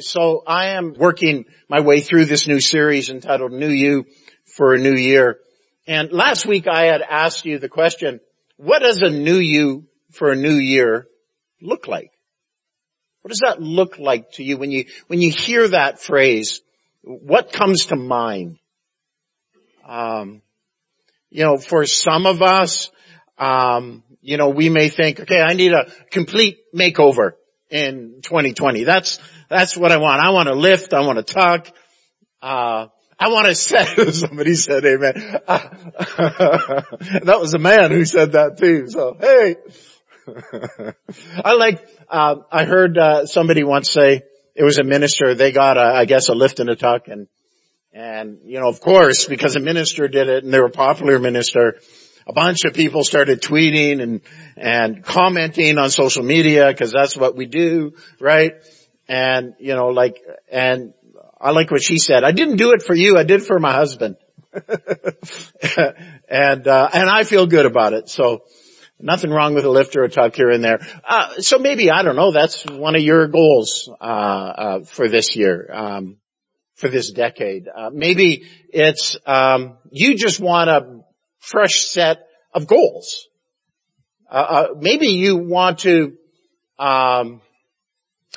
So I am working my way through this new series entitled New You for a New Year. And last week I had asked you the question, what does a new you for a new year look like? What does that look like to you when you, when you hear that phrase? What comes to mind? Um, you know, for some of us, um, you know, we may think, okay, I need a complete makeover in 2020. That's, that's what I want. I want to lift. I want to tuck. Uh, I want to say, somebody said amen. that was a man who said that too. So, hey. I like, uh, I heard, uh, somebody once say, it was a minister, they got a, I guess a lift and a tuck and, and, you know, of course, because a minister did it and they were a popular minister, a bunch of people started tweeting and, and commenting on social media because that's what we do, right? And, you know, like, and I like what she said. I didn't do it for you. I did it for my husband. and, uh, and I feel good about it. So nothing wrong with a lift or a tuck here and there. Uh, so maybe, I don't know, that's one of your goals, uh, uh for this year. Um, for this decade. Uh, maybe it's um, you just want a fresh set of goals. Uh, uh, maybe you want to um,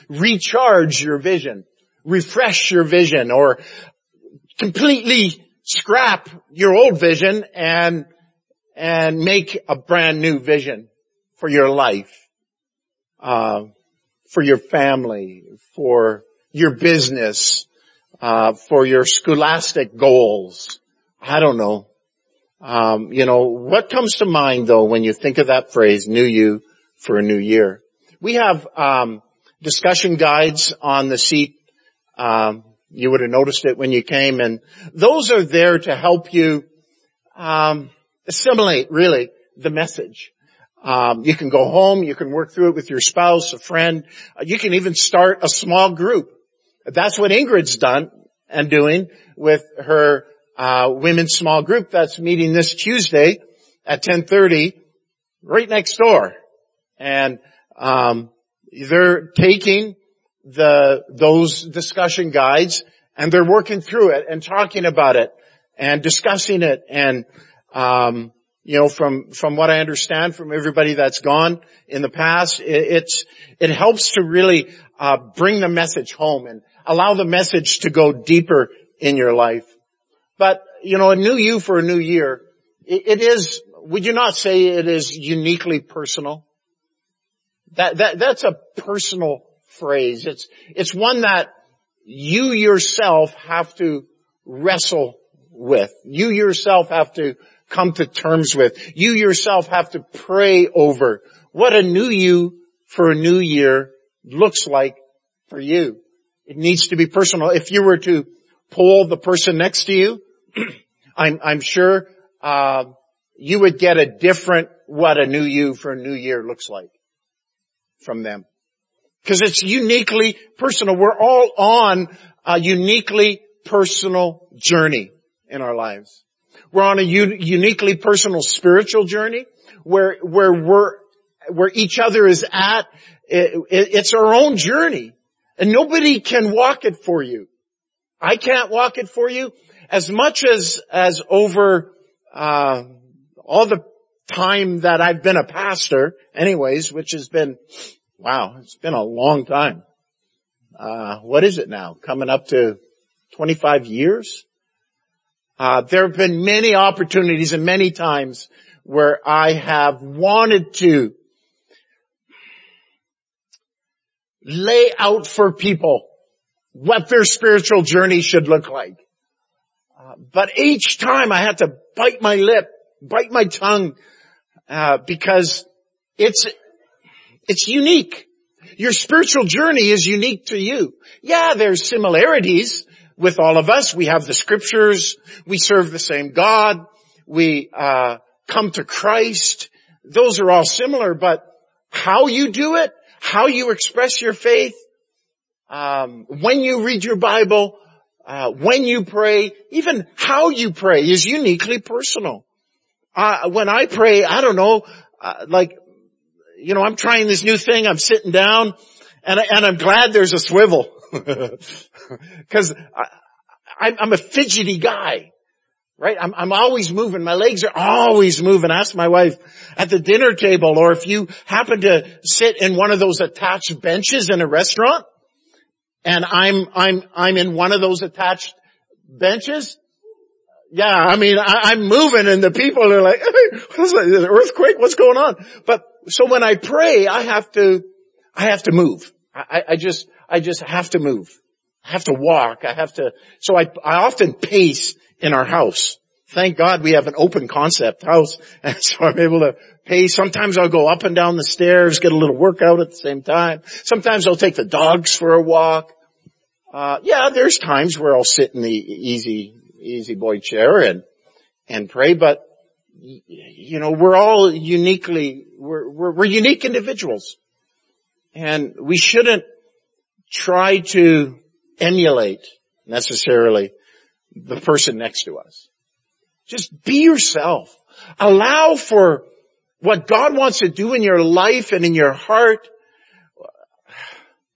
recharge your vision, refresh your vision, or completely scrap your old vision and and make a brand new vision for your life, uh, for your family, for your business, uh, for your scholastic goals. I don't know. Um, you know, what comes to mind though when you think of that phrase, new you for a new year? We have, um, discussion guides on the seat. Um, you would have noticed it when you came and those are there to help you, um, assimilate really the message. Um, you can go home, you can work through it with your spouse, a friend. You can even start a small group that's what Ingrid's done and doing with her uh, women's small group that's meeting this Tuesday at 10:30, right next door, and um, they're taking the those discussion guides and they're working through it and talking about it and discussing it and um, you know from from what I understand from everybody that's gone in the past, it, it's it helps to really uh, bring the message home and allow the message to go deeper in your life. But, you know, a new you for a new year, it, is, would you not say it is uniquely personal? That, that, that's a personal phrase. It's, it's one that you yourself have to wrestle with. You yourself have to come to terms with. You yourself have to pray over what a new you for a new year looks like for you. It needs to be personal. If you were to poll the person next to you, I'm, I'm sure uh, you would get a different what a new you for a new year looks like from them. Because it's uniquely personal. We're all on a uniquely personal journey in our lives. We're on a uniquely personal spiritual journey where, where we're, where each other is at. It, it, it's our own journey. And nobody can walk it for you. I can't walk it for you as much as, as over, uh, all the time that I've been a pastor anyways, which has been, wow, it's been a long time. Uh, what is it now? Coming up to 25 years? Uh, there have been many opportunities and many times where I have wanted to lay out for people what their spiritual journey should look like. But each time I had to bite my lip, bite my tongue, uh, because it's, it's unique. Your spiritual journey is unique to you. Yeah, there's similarities with all of us. We have the scriptures. We serve the same God. We, uh, come to Christ. Those are all similar, but how you do it how you express your faith, um, when you read your Bible, uh, when you pray, even how you pray is uniquely personal. Uh, when I pray, I don't know, uh, like, you know, I'm trying this new thing, I'm sitting down, and, I, and I'm glad there's a swivel. Cause I, I'm a fidgety guy. Right? I'm, I'm always moving. My legs are always moving. Ask my wife at the dinner table or if you happen to sit in one of those attached benches in a restaurant and I'm, I'm, I'm in one of those attached benches. Yeah, I mean, I, am moving and the people are like, what's that, earthquake? What's going on? But so when I pray, I have to, I have to move. I, I just, I just have to move. I have to walk. I have to, so I, I often pace in our house. Thank God we have an open concept house. And so I'm able to pace. Sometimes I'll go up and down the stairs, get a little workout at the same time. Sometimes I'll take the dogs for a walk. Uh, yeah, there's times where I'll sit in the easy, easy boy chair and, and pray, but you know, we're all uniquely, we're, we're, we're unique individuals. And we shouldn't try to emulate necessarily the person next to us. Just be yourself. Allow for what God wants to do in your life and in your heart.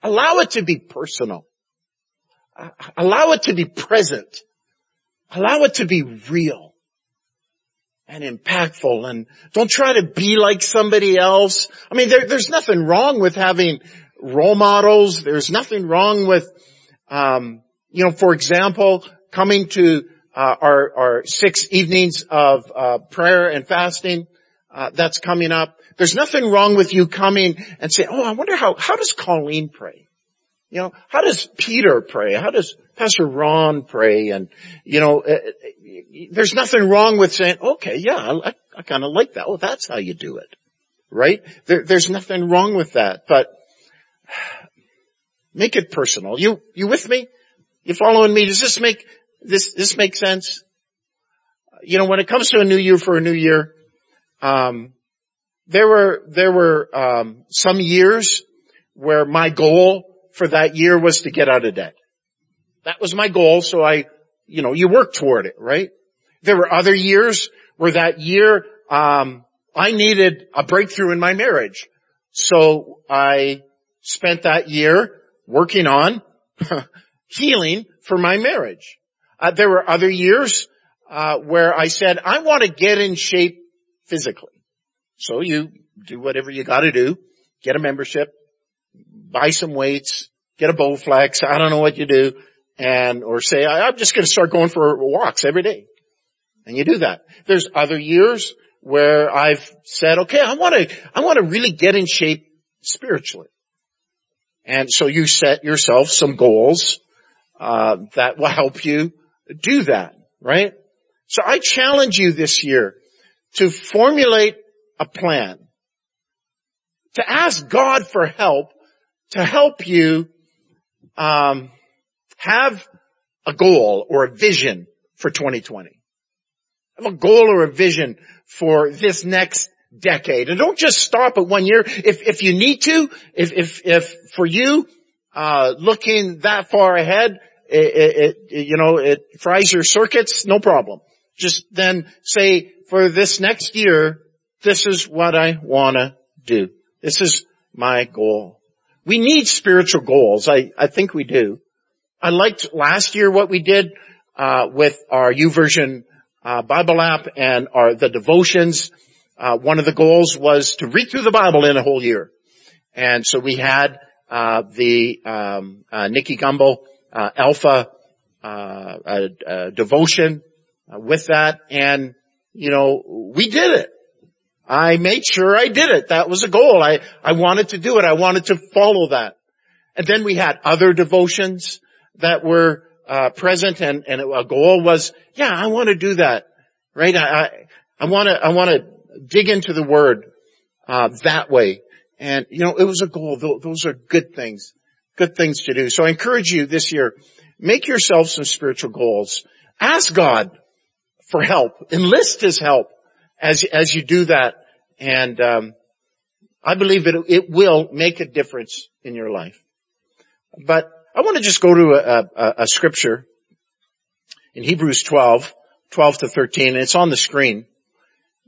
Allow it to be personal. Allow it to be present. Allow it to be real and impactful and don't try to be like somebody else. I mean, there, there's nothing wrong with having role models. There's nothing wrong with, um, you know, for example, coming to our, our six evenings of uh, prayer and fasting. Uh, that's coming up. There's nothing wrong with you coming and saying, "Oh, I wonder how how does Colleen pray? You know, how does Peter pray? How does Pastor Ron pray?" And you know, uh, there's nothing wrong with saying, "Okay, yeah, I, I kind of like that. Oh, that's how you do it." Right? There, there's nothing wrong with that, but make it personal. You you with me? You following me? Does this make this, this makes sense? You know, when it comes to a new year for a new year, um, there were, there were, um, some years where my goal for that year was to get out of debt. That was my goal, so I, you know, you work toward it, right? There were other years where that year, um, I needed a breakthrough in my marriage. So I spent that year working on healing for my marriage. Uh, there were other years uh, where I said, I want to get in shape physically. So you do whatever you got to do, get a membership, buy some weights, get a Bowflex. I don't know what you do, and or say I'm just going to start going for walks every day, and you do that. There's other years where I've said, okay, I want to I want to really get in shape spiritually, and so you set yourself some goals uh, that will help you do that, right? So I challenge you this year to formulate a plan, to ask God for help, to help you um, have a goal or a vision for 2020. Have a goal or a vision for this next decade. And don't just stop at one year. If, if you need to, if, if, if for you, uh, looking that far ahead, it, it, you know, it fries your circuits, no problem. Just then say, for this next year, this is what I wanna do. This is my goal. We need spiritual goals. I, I think we do. I liked last year what we did, uh, with our YouVersion, uh, Bible app and our, the devotions. Uh, one of the goals was to read through the Bible in a whole year. And so we had, uh, the, um, uh, Nicky Gumbel, uh, alpha uh, devotion uh, with that, and you know we did it. I made sure I did it. That was a goal. I I wanted to do it. I wanted to follow that. And then we had other devotions that were uh, present, and and a goal was, yeah, I want to do that. Right? I I want to I want to dig into the Word uh, that way. And you know, it was a goal. Those are good things good things to do. So I encourage you this year, make yourself some spiritual goals. Ask God for help. Enlist His help as, as you do that. And, um, I believe it, it will make a difference in your life. But I want to just go to a, a, a scripture in Hebrews 12, 12 to 13, and it's on the screen.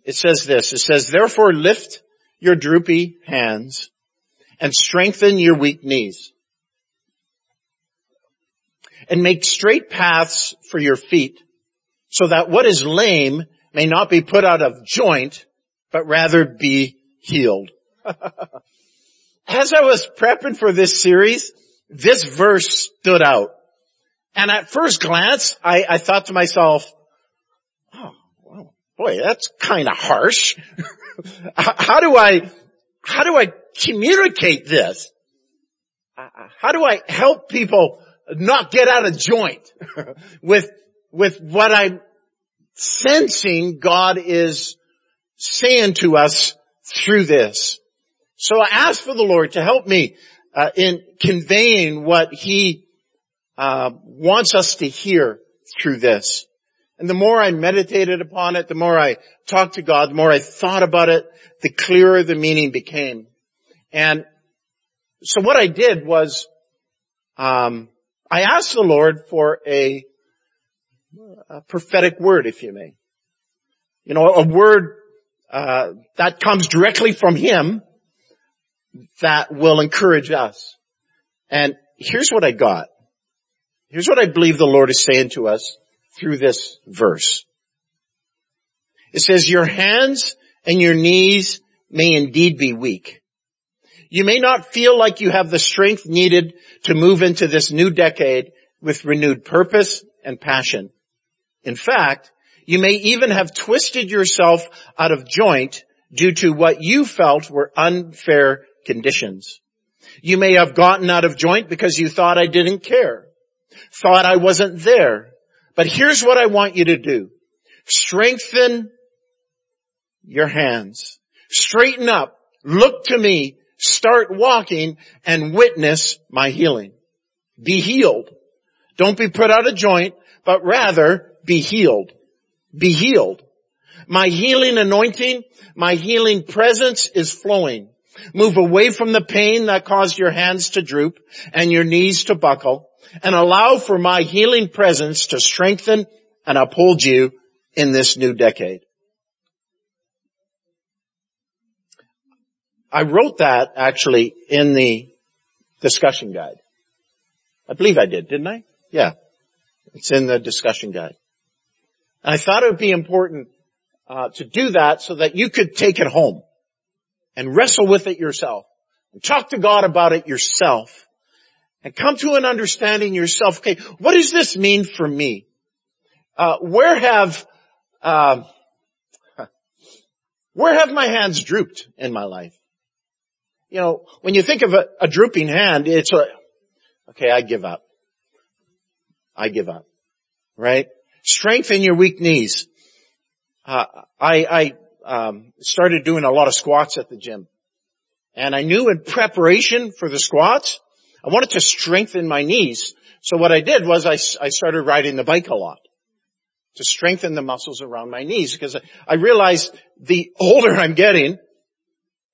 It says this, it says, therefore lift your droopy hands and strengthen your weak knees. And make straight paths for your feet so that what is lame may not be put out of joint, but rather be healed. As I was prepping for this series, this verse stood out. And at first glance, I, I thought to myself, oh, well, boy, that's kind of harsh. how do I, how do I communicate this? Uh, uh, how do I help people not get out of joint with, with what I'm sensing God is saying to us through this? So I asked for the Lord to help me uh, in conveying what He uh, wants us to hear through this. And the more I meditated upon it, the more I talked to God, the more I thought about it, the clearer the meaning became. And so what I did was, um, I asked the Lord for a, a, prophetic word, if you may. You know, a word uh, that comes directly from Him that will encourage us. And here's what I got. Here's what I believe the Lord is saying to us through this verse. It says, your hands and your knees may indeed be weak. You may not feel like you have the strength needed to move into this new decade with renewed purpose and passion. In fact, you may even have twisted yourself out of joint due to what you felt were unfair conditions. You may have gotten out of joint because you thought I didn't care, thought I wasn't there. But here's what I want you to do. Strengthen your hands. Straighten up. Look to me. Start walking and witness my healing. Be healed. Don't be put out of joint, but rather be healed. Be healed. My healing anointing, my healing presence is flowing. Move away from the pain that caused your hands to droop and your knees to buckle and allow for my healing presence to strengthen and uphold you in this new decade. I wrote that actually in the discussion guide. I believe I did, didn't I? Yeah. It's in the discussion guide. And I thought it would be important uh, to do that so that you could take it home and wrestle with it yourself and talk to God about it yourself and come to an understanding yourself. Okay, what does this mean for me? Uh, where have uh, where have my hands drooped in my life? You know, when you think of a, a drooping hand, it's a, okay, I give up. I give up. Right? Strengthen your weak knees. Uh, I, I um, started doing a lot of squats at the gym. And I knew in preparation for the squats, I wanted to strengthen my knees. So what I did was I, I started riding the bike a lot to strengthen the muscles around my knees because I realized the older I'm getting,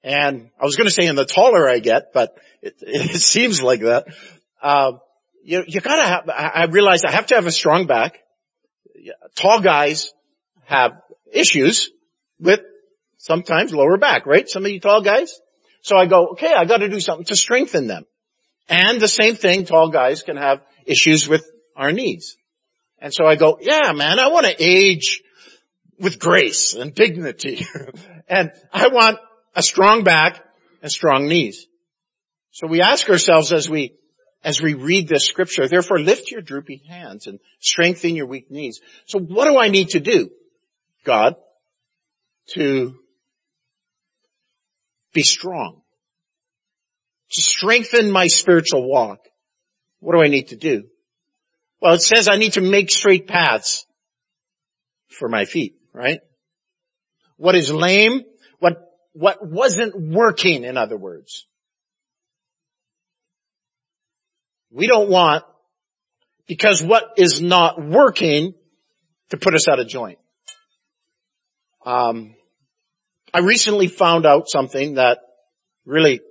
and I was going to say and the taller I get, but it, it seems like that. Uh, you, you gotta have, I realized I have to have a strong back. Tall guys have issues with sometimes lower back, right? Some of you tall guys. So I go, okay, I gotta do something to strengthen them. And the same thing, tall guys can have issues with our knees. And so I go, yeah, man, I want to age with grace and dignity. and I want a strong back and strong knees. So we ask ourselves as we, as we read this scripture, therefore lift your droopy hands and strengthen your weak knees. So what do I need to do, God, to be strong? To strengthen my spiritual walk? What do I need to do? Well, it says I need to make straight paths for my feet, right? What is lame? What wasn't working, in other words. We don't want, because what is not working, to put us out of joint. Um, I recently found out something that really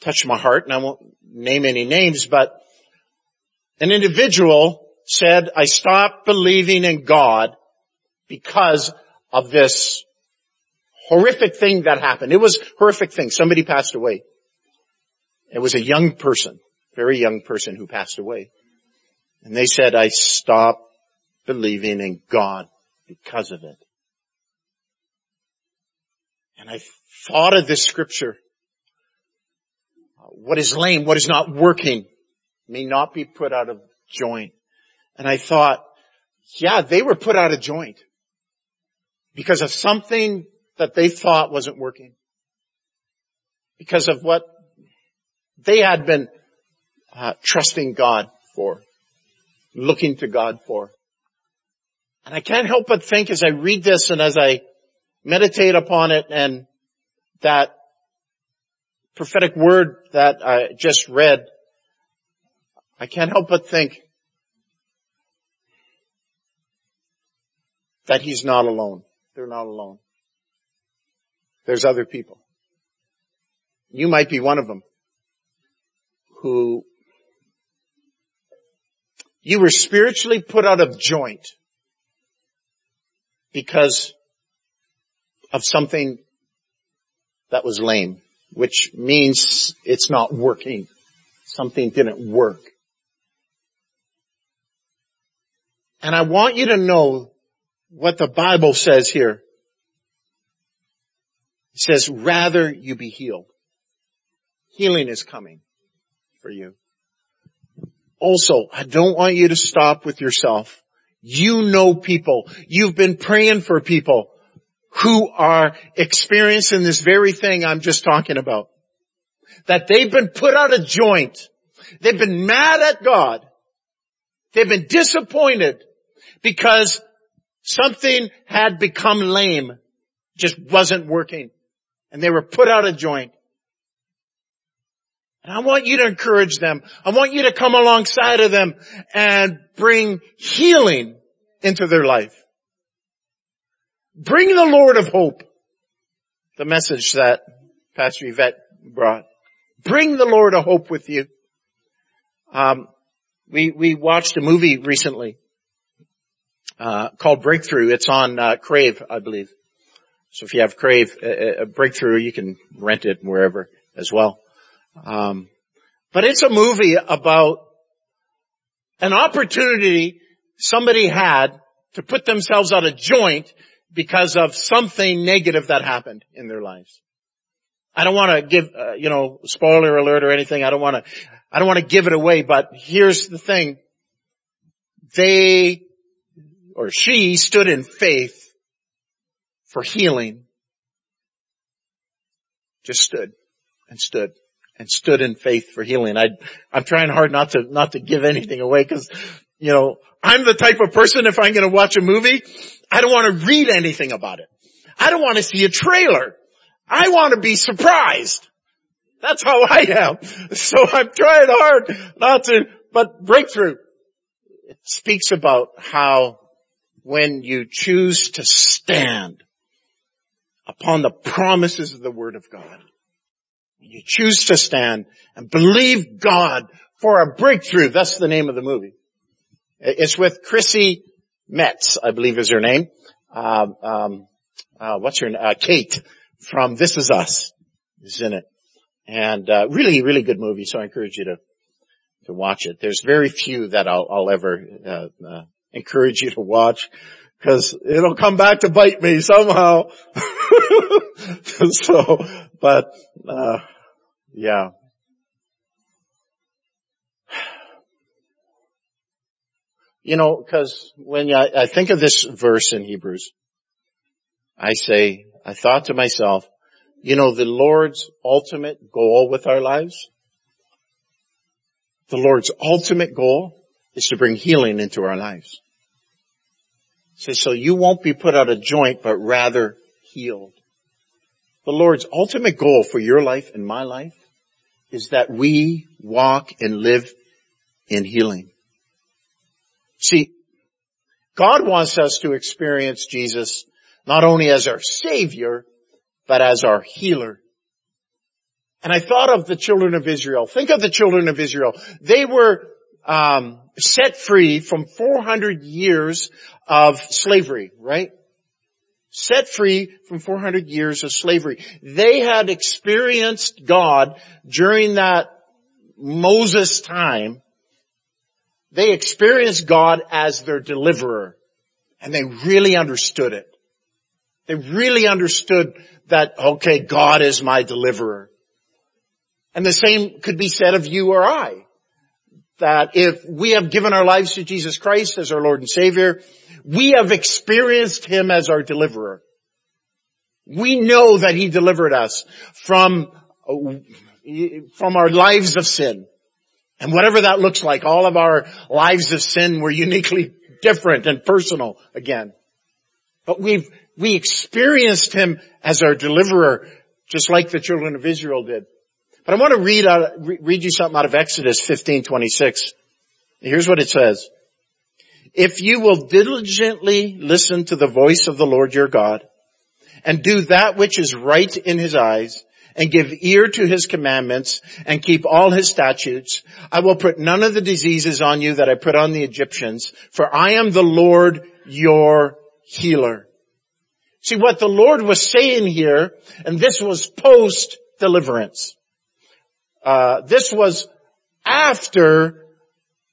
touched my heart, and I won't name any names, but an individual said, I stopped believing in God because of this horrific thing that happened. It was horrific thing. Somebody passed away. It was a young person, very young person who passed away. And they said, I stopped believing in God because of it. And I thought of this scripture. What is lame, what is not working may not be put out of joint. And I thought, yeah, they were put out of joint because of something that they thought wasn't working. Because of what they had been uh, trusting God for, looking to God for. And I can't help but think as I read this and as I meditate upon it and that prophetic word that I just read, I can't help but think that he's not alone. They're not alone. There's other people. You might be one of them who you were spiritually put out of joint because of something that was lame, which means it's not working. Something didn't work. And I want you to know what the Bible says here. Says, rather you be healed. Healing is coming for you. Also, I don't want you to stop with yourself. You know people. You've been praying for people who are experiencing this very thing I'm just talking about. That they've been put out of joint. They've been mad at God. They've been disappointed because something had become lame, just wasn't working. And they were put out of joint. And I want you to encourage them. I want you to come alongside of them and bring healing into their life. Bring the Lord of hope. The message that Pastor Yvette brought. Bring the Lord of hope with you. Um, we, we watched a movie recently, uh, called Breakthrough. It's on, uh, Crave, I believe. So if you have Crave, uh Breakthrough, you can rent it wherever as well. Um, but it's a movie about an opportunity somebody had to put themselves out of joint because of something negative that happened in their lives. I don't want to give, uh, you know, spoiler alert or anything. I don't want to, I don't want to give it away, but here's the thing. They, or she stood in faith for healing. Just stood and stood and stood in faith for healing. I, I'm trying hard not to, not to give anything away because, you know, I'm the type of person if I'm going to watch a movie, I don't want to read anything about it. I don't want to see a trailer. I want to be surprised. That's how I am. So I'm trying hard not to, but breakthrough. It speaks about how when you choose to stand upon the promises of the Word of God, you choose to stand and believe God for a breakthrough. That's the name of the movie. It's with Chrissy Metz, I believe is her name. Um, um, uh, what's her name? Uh, Kate from This Is Us is in it. And, uh, really, really good movie. So I encourage you to, to watch it. There's very few that I'll, I'll ever, uh, uh, encourage you to watch because it'll come back to bite me somehow. so, but, uh, yeah. You know, cause when I, I think of this verse in Hebrews, I say, I thought to myself, you know, the Lord's ultimate goal with our lives, the Lord's ultimate goal is to bring healing into our lives. So, so you won't be put out of joint, but rather healed. The Lord's ultimate goal for your life and my life is that we walk and live in healing. See, God wants us to experience Jesus not only as our Savior, but as our healer. And I thought of the children of Israel. Think of the children of Israel. They were um, set free from 400 years of slavery, right? Set free from 400 years of slavery. They had experienced God during that Moses time They experienced God as their deliverer and they really understood it. They really understood that, okay, God is my deliverer. And the same could be said of you or I. That if we have given our lives to Jesus Christ as our Lord and Savior, we have experienced Him as our deliverer. We know that He delivered us from, from our lives of sin. And whatever that looks like, all of our lives of sin were uniquely different and personal again. But we've, we experienced Him as our deliverer, just like the children of Israel did. But I want to read out, read you something out of Exodus 15:26. Here's what it says. If you will diligently listen to the voice of the Lord your God and do that which is right in his eyes and give ear to his commandments and keep all his statutes, I will put none of the diseases on you that I put on the Egyptians, for I am the Lord your healer. See what the Lord was saying here, and this was post deliverance. Uh, this was after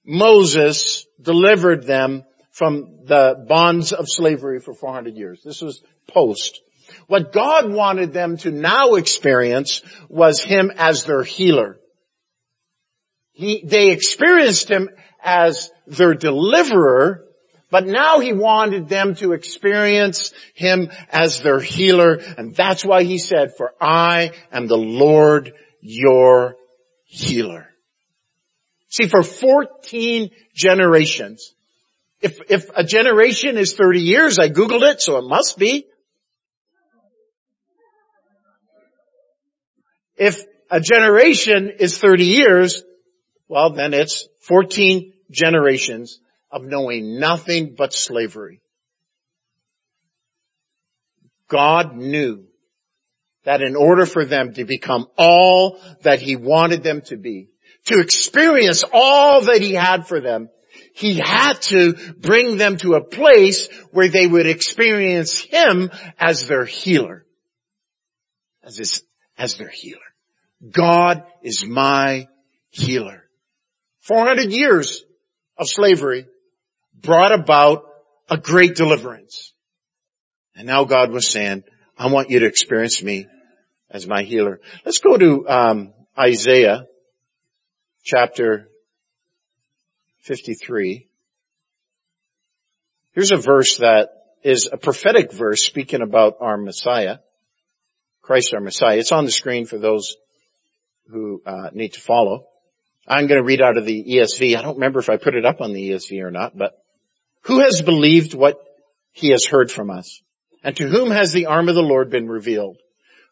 Moses delivered them from the bonds of slavery for 400 years. This was post. What God wanted them to now experience was Him as their healer. He, they experienced Him as their deliverer, but now He wanted them to experience Him as their healer, and that's why He said, for I am the Lord your healer. See, for 14 generations, if, if a generation is 30 years, I googled it, so it must be. If a generation is 30 years, well then it's 14 generations of knowing nothing but slavery. God knew that in order for them to become all that He wanted them to be, to experience all that He had for them, He had to bring them to a place where they would experience Him as their healer. As, his, as their healer. God is my healer. 400 years of slavery brought about a great deliverance. And now God was saying, I want you to experience me as my healer. Let's go to um, Isaiah chapter 53. Here's a verse that is a prophetic verse speaking about our Messiah, Christ our Messiah. It's on the screen for those who uh, need to follow. I'm going to read out of the ESV. I don't remember if I put it up on the ESV or not, but who has believed what he has heard from us? And to whom has the arm of the Lord been revealed?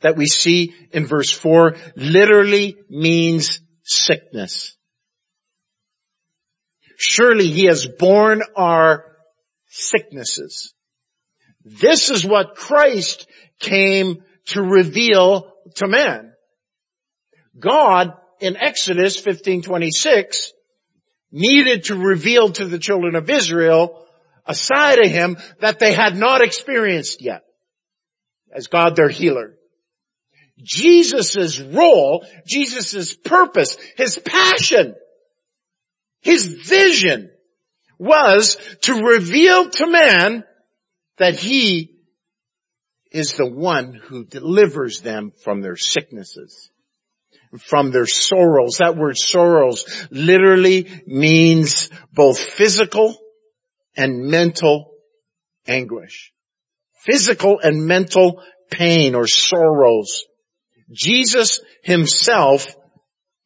that we see in verse 4 literally means sickness. Surely he has borne our sicknesses. This is what Christ came to reveal to man. God in Exodus 1526 needed to reveal to the children of Israel a side of him that they had not experienced yet as God their healer. Jesus' role, Jesus' purpose, his passion, his vision was to reveal to man that he is the one who delivers them from their sicknesses, from their sorrows. That word sorrows literally means both physical and mental anguish. physical and mental pain or sorrows. Jesus himself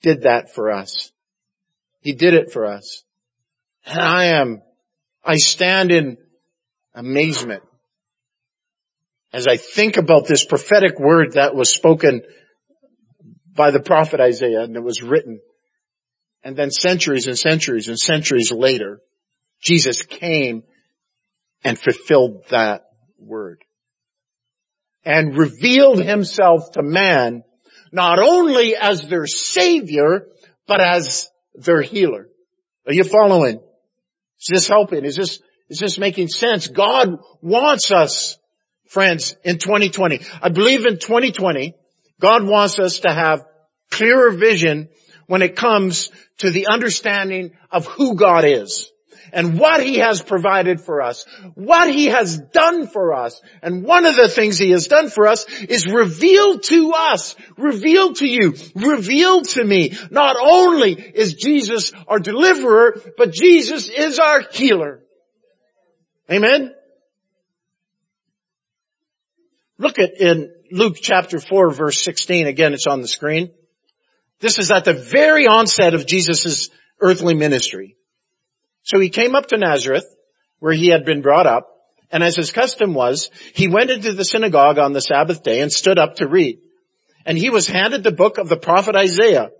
did that for us. He did it for us. And I am, I stand in amazement as I think about this prophetic word that was spoken by the prophet Isaiah and it was written. And then centuries and centuries and centuries later, Jesus came and fulfilled that word. And revealed himself to man not only as their savior, but as their healer. Are you following? Is this helping? Is this, is this making sense? God wants us, friends, in 2020. I believe in 2020, God wants us to have clearer vision when it comes to the understanding of who God is and what He has provided for us, what He has done for us. And one of the things He has done for us is revealed to us, revealed to you, revealed to me. Not only is Jesus our deliverer, but Jesus is our healer. Amen? Look at in Luke chapter 4 verse 16. Again, it's on the screen. This is at the very onset of Jesus' earthly ministry. So he came up to Nazareth, where he had been brought up, and as his custom was, he went into the synagogue on the Sabbath day and stood up to read. And he was handed the book of the prophet Isaiah.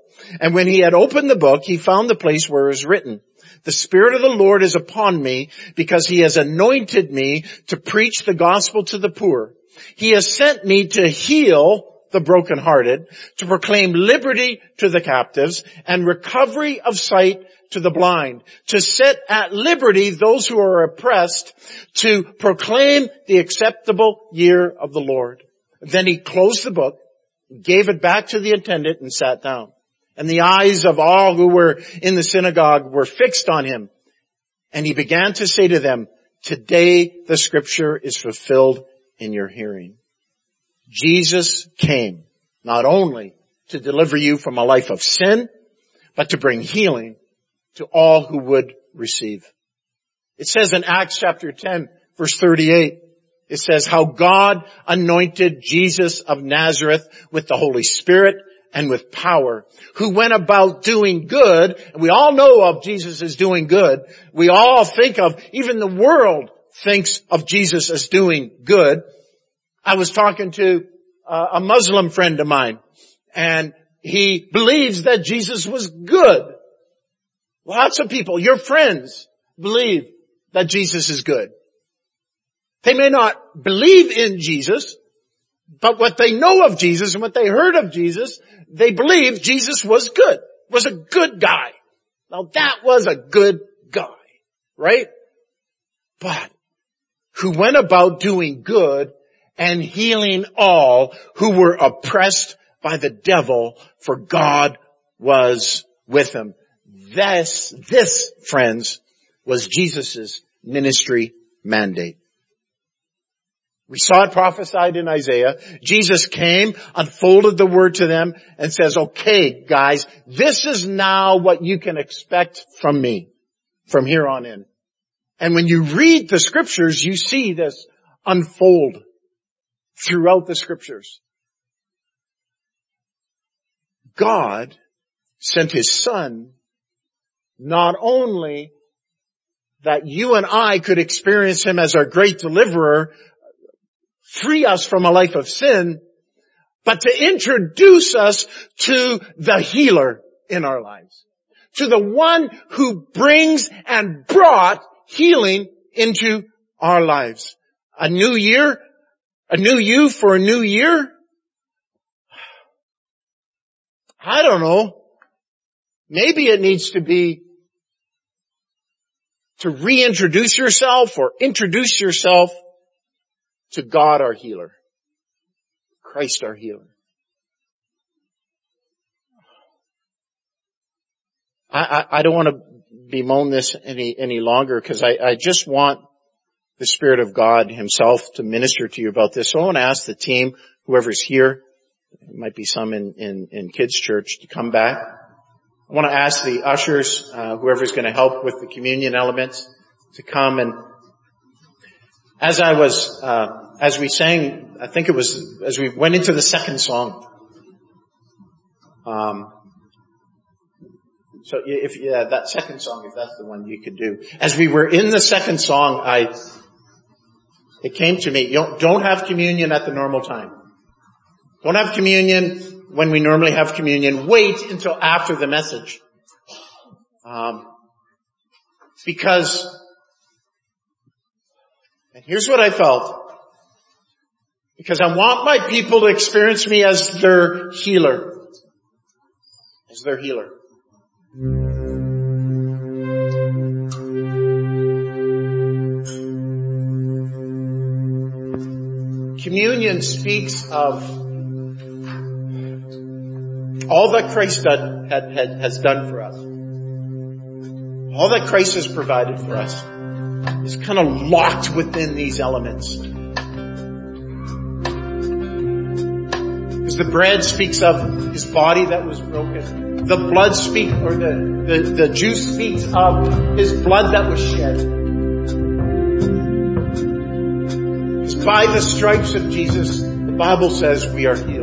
And when he had opened the book, he found the place where it was written, the Spirit of the Lord is upon me because he has anointed me to preach the gospel to the poor. He has sent me to heal the brokenhearted, to proclaim liberty to the captives and recovery of sight to the blind, to set at liberty those who are oppressed, to proclaim the acceptable year of the Lord. Then he closed the book, gave it back to the attendant and sat down. And the eyes of all who were in the synagogue were fixed on him. And he began to say to them, today the scripture is fulfilled in your hearing. Jesus came not only to deliver you from a life of sin, but to bring healing to all who would receive. It says in Acts chapter 10 verse 38, it says how God anointed Jesus of Nazareth with the Holy Spirit and with power, who went about doing good, and we all know of Jesus as doing good. We all think of, even the world thinks of Jesus as doing good. I was talking to uh, a Muslim friend of mine and he believes that Jesus was good. Lots of people, your friends, believe that Jesus is good. They may not believe in Jesus, but what they know of Jesus and what they heard of Jesus, they believe Jesus was good, was a good guy. Now that was a good guy, right? But who went about doing good and healing all who were oppressed by the devil, for God was with him. This, this, friends, was Jesus' ministry mandate. We saw it prophesied in Isaiah. Jesus came, unfolded the word to them, and says, okay, guys, this is now what you can expect from me from here on in. And when you read the scriptures, you see this unfold throughout the scriptures. God sent his son not only that you and I could experience him as our great deliverer, free us from a life of sin, but to introduce us to the healer in our lives. To the one who brings and brought healing into our lives. A new year, a new you for a new year? I don't know. Maybe it needs to be to reintroduce yourself or introduce yourself to God our healer. Christ our healer. I, I, I don't want to bemoan this any, any longer because I, I just want the Spirit of God himself to minister to you about this. So I want to ask the team, whoever's here, might be some in, in, in kids church to come back. I want to ask the ushers, uh, whoever's going to help with the communion elements to come and as I was, uh, as we sang, I think it was as we went into the second song. Um, so if yeah, that second song, if that's the one you could do. As we were in the second song, I it came to me. Don't, don't have communion at the normal time. Don't have communion when we normally have communion. Wait until after the message. Um, because, and here's what I felt. Because I want my people to experience me as their healer. As their healer. Communion speaks of all that Christ had, had, had, has done for us. All that Christ has provided for us is kind of locked within these elements. Because the bread speaks of his body that was broken. The blood speaks, or the, the, the juice speaks of his blood that was shed. Because by the stripes of Jesus, the Bible says we are healed.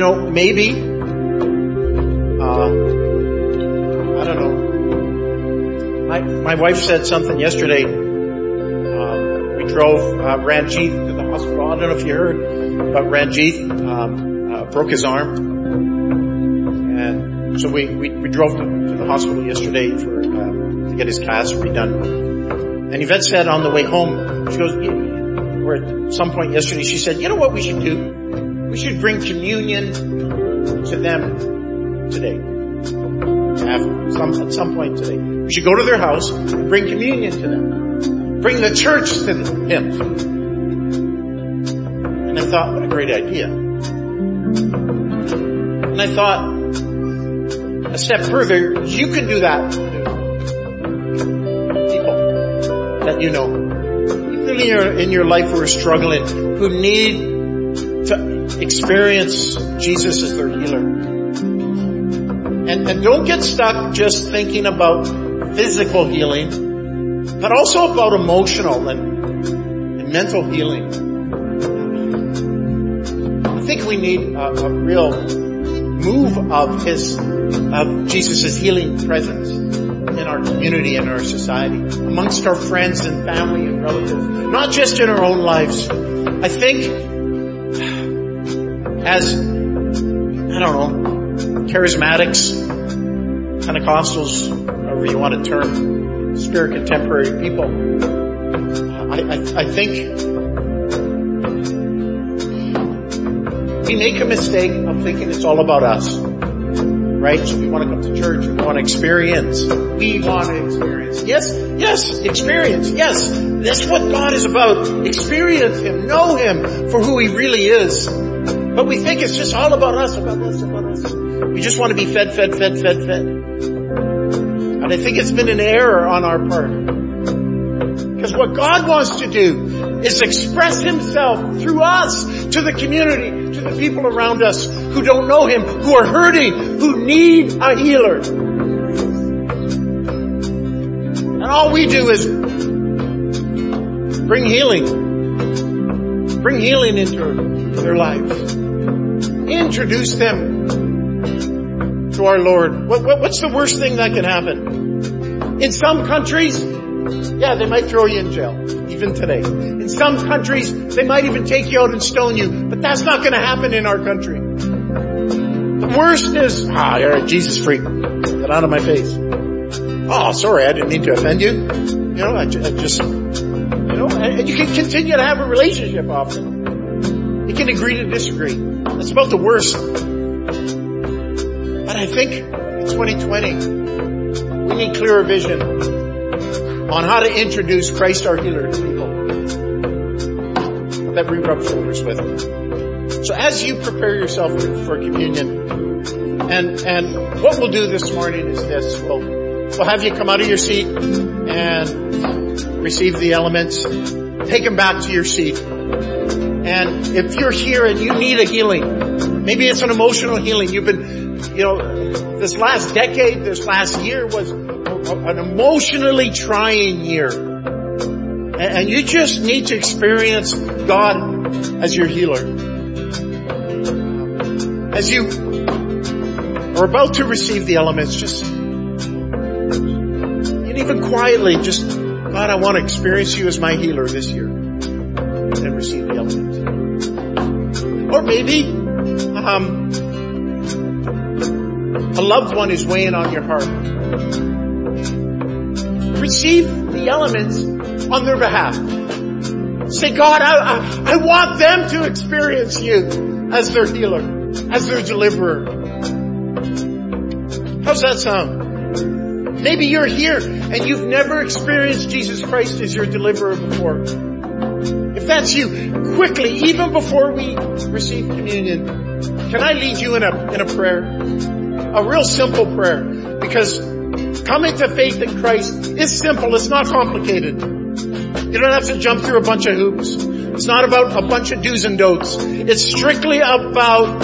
You know, maybe, uh, I don't know. My, my wife said something yesterday. Um, we drove uh, Ranjit to the hospital. I don't know if you heard, but Ranjit um, uh, broke his arm, and so we we, we drove to, to the hospital yesterday for uh, to get his cast redone. And Yvette said on the way home, she goes, or at some point yesterday, she said, "You know what we should do? We should bring communion to them today. Some, at some point today. We should go to their house and bring communion to them. Bring the church to him. And I thought, what a great idea. And I thought, a step further, you can do that people that you know. People in your, in your life who are struggling, who need experience Jesus as their healer. And, and don't get stuck just thinking about physical healing, but also about emotional and, and mental healing. I think we need a, a real move of his, of Jesus' healing presence in our community and our society, amongst our friends and family and relatives, not just in our own lives. I think as, I don't know, charismatics, Pentecostals, however you want to term, spirit contemporary people, I, I, I think we make a mistake of thinking it's all about us. Right? So we want to come to church, we want to experience. We want to experience. Yes, yes, experience. Yes, that's what God is about. Experience Him, know Him for who He really is. But we think it's just all about us, about us, about us. We just want to be fed, fed, fed, fed, fed. And I think it's been an error on our part. Because what God wants to do is express Himself through us to the community, to the people around us who don't know Him, who are hurting, who need a healer. And all we do is bring healing. Bring healing into their lives. Introduce them to our Lord. What, what, what's the worst thing that can happen? In some countries, yeah, they might throw you in jail, even today. In some countries, they might even take you out and stone you, but that's not going to happen in our country. The worst is, ah, you're a Jesus freak. Get out of my face. Oh, sorry, I didn't mean to offend you. You know, I, I just, you know, and you can continue to have a relationship often. You can agree to disagree. That's about the worst. But I think in 2020, we need clearer vision on how to introduce Christ our healer to people that we rub shoulders with. So as you prepare yourself for communion, and, and what we'll do this morning is this. We'll, we'll have you come out of your seat and receive the elements. Take them back to your seat. And if you're here and you need a healing, maybe it's an emotional healing. You've been, you know, this last decade, this last year was an emotionally trying year. And you just need to experience God as your healer. As you are about to receive the elements, just, and even quietly, just, God, I want to experience you as my healer this year. And receive. Or maybe, um, a loved one is weighing on your heart. Receive the elements on their behalf. Say, God, I, I, I want them to experience you as their healer, as their deliverer. How's that sound? Maybe you're here and you've never experienced Jesus Christ as your deliverer before. That's you, quickly, even before we receive communion, can I lead you in a, in a prayer? A real simple prayer. Because coming to faith in Christ is simple. It's not complicated. You don't have to jump through a bunch of hoops. It's not about a bunch of do's and don'ts. It's strictly about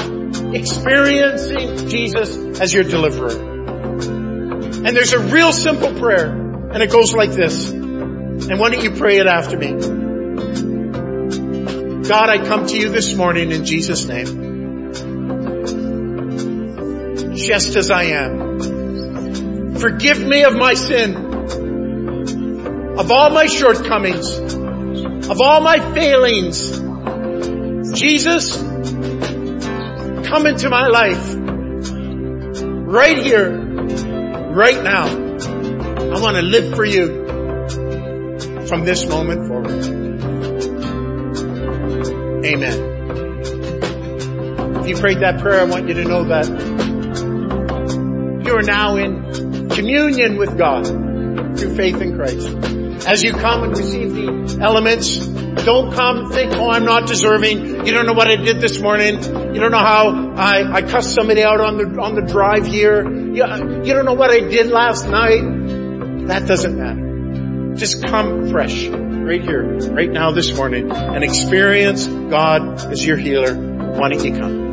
experiencing Jesus as your deliverer. And there's a real simple prayer, and it goes like this. And why don't you pray it after me? God, I come to you this morning in Jesus' name just as I am. Forgive me of my sin, of all my shortcomings, of all my failings. Jesus, come into my life right here, right now. I want to live for you from this moment forward. Amen. If you prayed that prayer, I want you to know that you are now in communion with God through faith in Christ. As you come and receive the elements, don't come think, oh, I'm not deserving. You don't know what I did this morning. You don't know how I, I cussed somebody out on the, on the drive here. You, you don't know what I did last night. That doesn't matter. Just come fresh right here, right now this morning and experience God as your healer. Why don't you come?